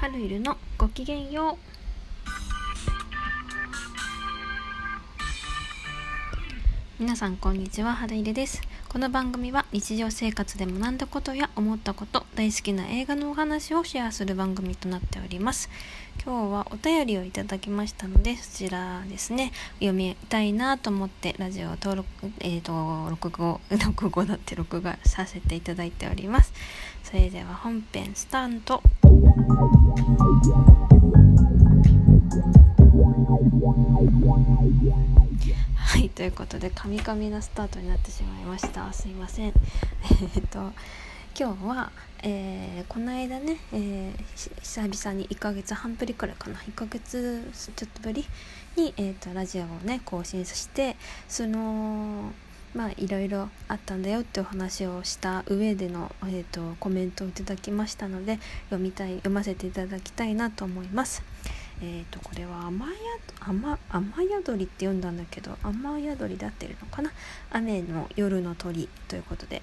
春いるのごきげんよう。皆さんこんにちは春入です。この番組は日常生活で学んだことや思ったこと大好きな映画のお話をシェアする番組となっております。今日はお便りをいただきましたのでそちらですね。読みたいなと思ってラジオ登録えっ、ー、と 録画録画だって録画させていただいております。それでは本編スタート。はいということでカミカミなスタートになってしまいました。すいません。えっと今日は、えー、この間ね、えー、久々に1ヶ月半ぶりくらいかな。1ヶ月ちょっとぶりに、えーと、ラジオをね更新してそのまあいろいろあったんだよってお話をした上での、えーと、とコメントをいただきましたので読みたい読ませていただきたいなと思います。えーと、これは雨や雨宿りって読んだんだけど雨宿りで合ってるのかな？雨の夜の鳥ということで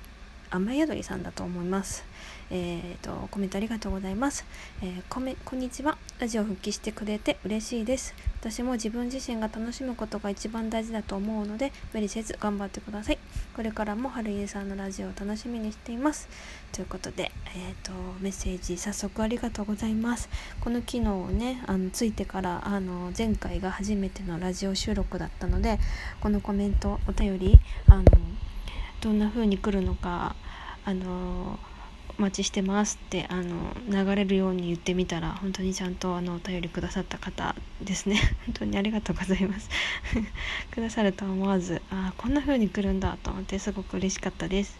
雨宿りさんだと思います。えーと、コメントありがとうございます、えー、こめこんにちは。ラジオ復帰してくれて嬉しいです。私も自分自身が楽しむことが一番大事だと思うので無理せず頑張ってください。これからも春家さんのラジオを楽しみにしています。ということで、えーと、メッセージ早速ありがとうございます。この機能をねあのついてからあの前回が初めてのラジオ収録だったのでこのコメントお便りあのどんな風に来るのかあのお待ちしてますってあの流れるように言ってみたら本当にちゃんとあのお便りくださった方ですね。本当にありがとうございます。くださるとは思わずあこんな風に来るんだと思ってすごく嬉しかったです。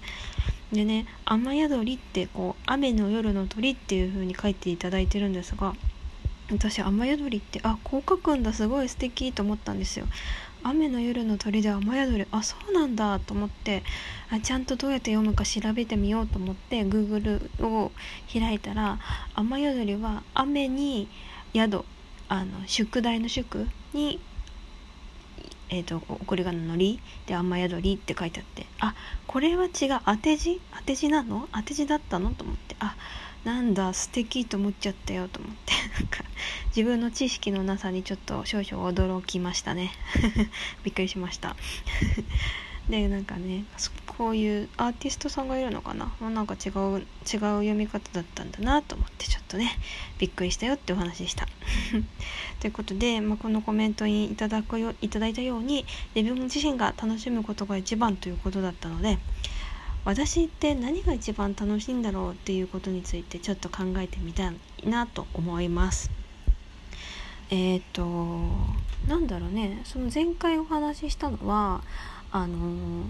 でね「雨宿り」ってこう「雨の夜の鳥」っていう風に書いていただいてるんですが私雨宿りってあこう書くんだすごい素敵と思ったんですよ。雨の夜の鳥で雨宿りあそうなんだと思ってあちゃんとどうやって読むか調べてみようと思って Google を開いたら雨宿りは雨に宿あの宿題の宿にえーと、送り仮名の「り」で「雨宿り」って書いてあってあこれは違う。当て字？当て字なの？当て字だったの？と思ってあなんだ素敵と思っちゃったよと思ってなんか自分の知識のなさにちょっと少々驚きましたね。びっくりしました。でなんかねこういうアーティストさんがいるのかな？もうなんか違う違う読み方だったんだなと思ってちょっとねびっくりしたよってお話でした。ということで、まあ、このコメントにいただくよいただいたように自分自身が楽しむことが一番ということだったので私って何が一番楽しいんだろうっていうことについてちょっと考えてみたいなと思います。えっ、ー、となんだろうね。その前回お話ししたのはあの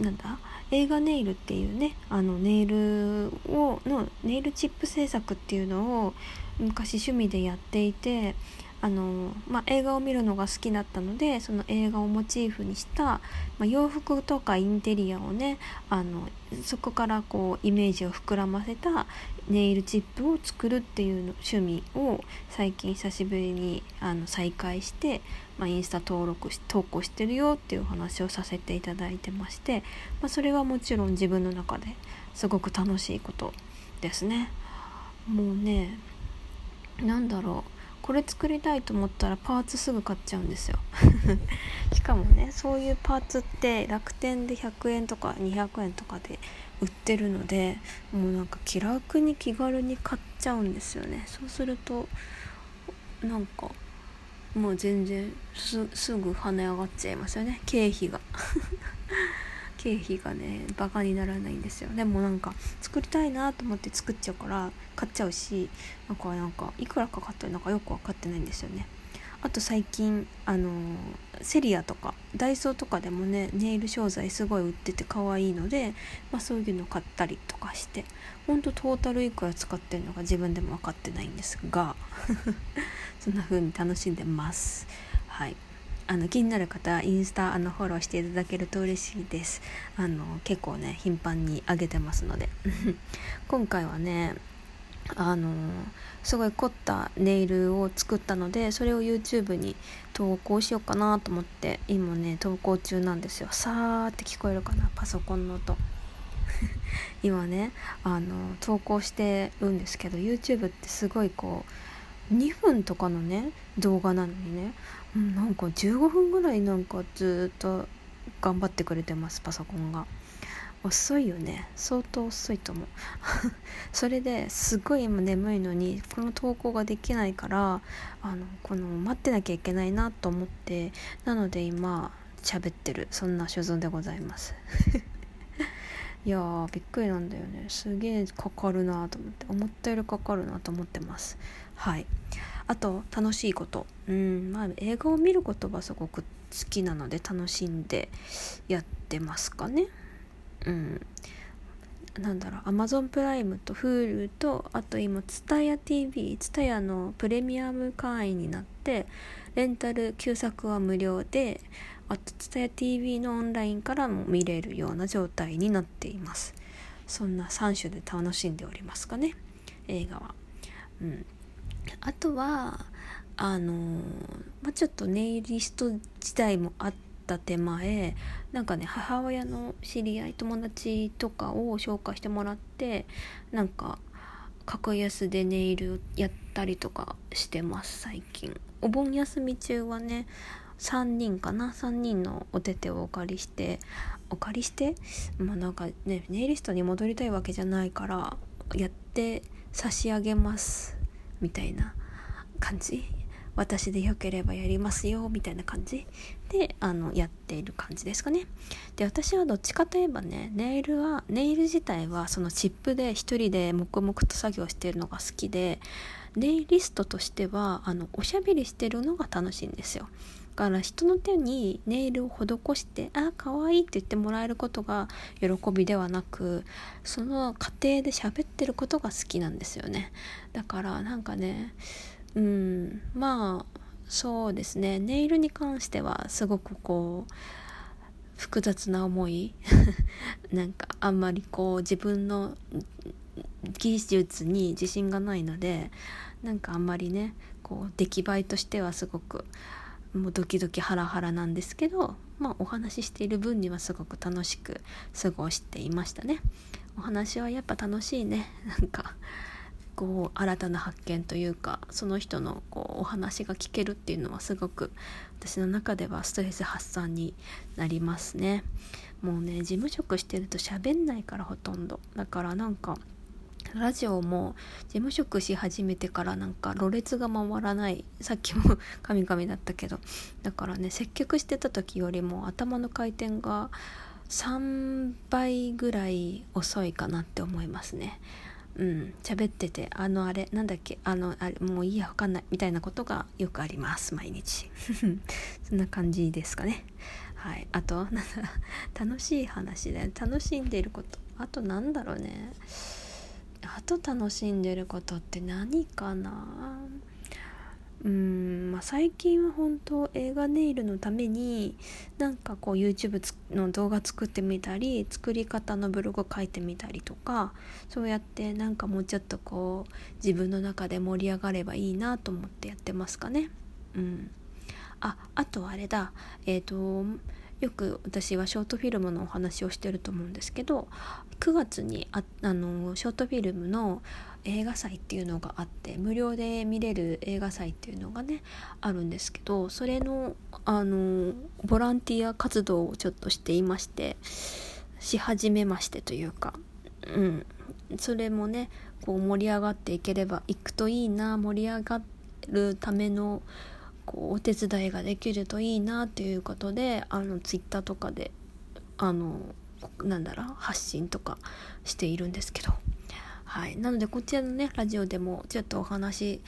なんだ？映画ネイルっていうねあのネイルをのネイルチップ制作っていうのを昔趣味でやっていてあの、まあ、映画を見るのが好きだったのでその映画をモチーフにした、まあ、洋服とかインテリアをねあのそこからこうイメージを膨らませたネイルチップを作るっていうの趣味を最近久しぶりにあの再開して、まあ、インスタ登録し投稿してるよっていうお話をさせていただいてまして、ま、それはもちろん自分の中ですごく楽しいことですね。もうね何だろうこれ作りたいと思ったらパーツすぐ買っちゃうんですよ。しかもねそういうパーツって楽天で100円とか200円とかで売ってるのでもうなんか気楽に気軽に買っちゃうんですよね。そうするとなんかもう全然すぐ跳ね上がっちゃいますよね。経費が経費がねバカにならないんですよ。でもなんか作りたいなと思って作っちゃうから買っちゃうしなんかなんかいくらかかってるのかよく分かってないんですよね。あと最近あのセリアとかダイソーとかでもねネイル商材すごい売ってて可愛いので、まあ、そういうの買ったりとかしてほんとトータルいくら使ってるのか自分でも分かってないんですが そんな風に楽しんでます。はい。あの気になる方インスタあのフォローしていただけると嬉しいです。あの結構ね頻繁に上げてますので。今回はねあのすごい凝ったネイルを作ったのでそれを YouTube に投稿しようかなと思って今ね投稿中なんですよ。さーって聞こえるかなパソコンの音。今ねあの投稿してるんですけど YouTube ってすごいこう2分とかのね動画なのにね、うん、なんか15分ぐらいなんかずっと頑張ってくれてますパソコンが。遅いよね。相当遅いと思う。それですごい今眠いのにこの投稿ができないからあのこの待ってなきゃいけないなと思ってなので今喋ってる。そんな所存でございます。いやーびっくりなんだよね。すげえかかるなと思って。思ったよりかかるなと思ってます。はい。あと楽しいこと。うんまあ映画を見ることはすごく好きなので楽しんでやってますかね。うん。なんだろうアマゾンプライムと Hulu とあと今 TSUTAYA.TV TSUTAYA のプレミアム会員になってレンタル旧作は無料であと TSUTAYA.TV のオンラインからも見れるような状態になっています。そんな3種で楽しんでおりますかね映画は。うん。あとはあのー、まあ、ちょっとネイリスト時代もあった手前なんかね母親の知り合い友達とかを紹介してもらってなんか格安でネイルやったりとかしてます最近。お盆休み中はね3人かな？3人のお手手をお借りしてお借りしてまあなんかねネイリストに戻りたいわけじゃないからやって差し上げます。みたいな感じ？私でよければやりますよみたいな感じ？であのやっている感じですかね。で私はどっちかといえばねネイルはネイル自体はそのチップで一人で黙々と作業しているのが好きでネイリストとしてはあのおしゃべりしてるのが楽しいんですよ。から人の手にネイルを施して「あ可愛いって言ってもらえることが喜びではなくその過程で喋ってることが好きなんですよね。だからなんかねうんまあそうですね。ネイルに関してはすごくこう複雑な思い なんかあんまりこう自分の技術に自信がないのでなんかあんまりねこう出来栄えとしてはすごくもうドキドキハラハラなんですけどまあお話ししている分にはすごく楽しく過ごしていましたね。お話はやっぱ楽しいね。なんかこう新たな発見というかその人のこうお話が聞けるっていうのはすごく私の中ではストレス発散になりますね。もうね事務職してると喋んないからほとんど。だからなんかラジオも事務職し始めてからなんかろれつが回らない。さっきもカミカミだったけど。だからね接客してた時よりも頭の回転が3倍ぐらい遅いかなって思いますね。うん喋っててあのあれなんだっけあのあれもういいやわかんないみたいなことがよくあります毎日。そんな感じですかね。はいあとなんだ楽しい話で楽しんでいること。あとなんだろうね。あと楽しんでることって何かな？うんまあ、最近は本当映画ネイルのためになんかこう YouTube の動画作ってみたり作り方のブログ書いてみたりとかそうやってなんかもうちょっとこう自分の中で盛り上がればいいなと思ってやってますかね。うん、ああとあれだ。えっ、ー、とよく私はショートフィルムのお話をしてると思うんですけど9月にああのショートフィルムの映画祭っていうのがあって無料で見れる映画祭っていうのがねあるんですけどそれのあのボランティア活動をちょっとしていましてし始めましてというかうん。それもねこう盛り上がっていければ行くといいな盛り上がるためのこうお手伝いができるといいなということであのツイッターとかであのなんだろう発信とかしているんですけど。はい。なのでこちらのねラジオでもちょっとお話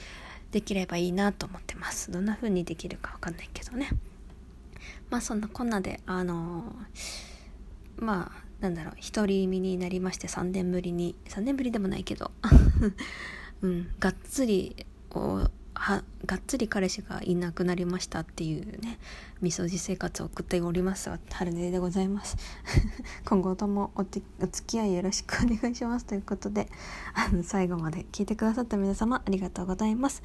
できればいいなと思ってます。どんな風にできるかわかんないけどね。まあそんなこんなであの、まあなんだろう独り身になりまして3年ぶりに。3年ぶりでもないけど。うん。がっつりおはがっつり彼氏がいなくなりましたっていうねみそじ生活を送っております春音でございます 今後ともお付き合いよろしくお願いしますということであの 最後まで聞いてくださった皆様ありがとうございます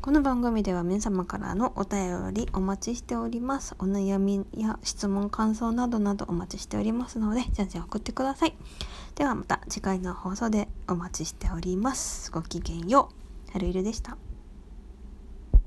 この番組では皆様からのお便りお待ちしております。お悩みや質問、感想などなどお待ちしておりますので、じゃんじゃん送ってください。ではまた次回の放送でお待ちしております。ごきげんよう。はるいるでした。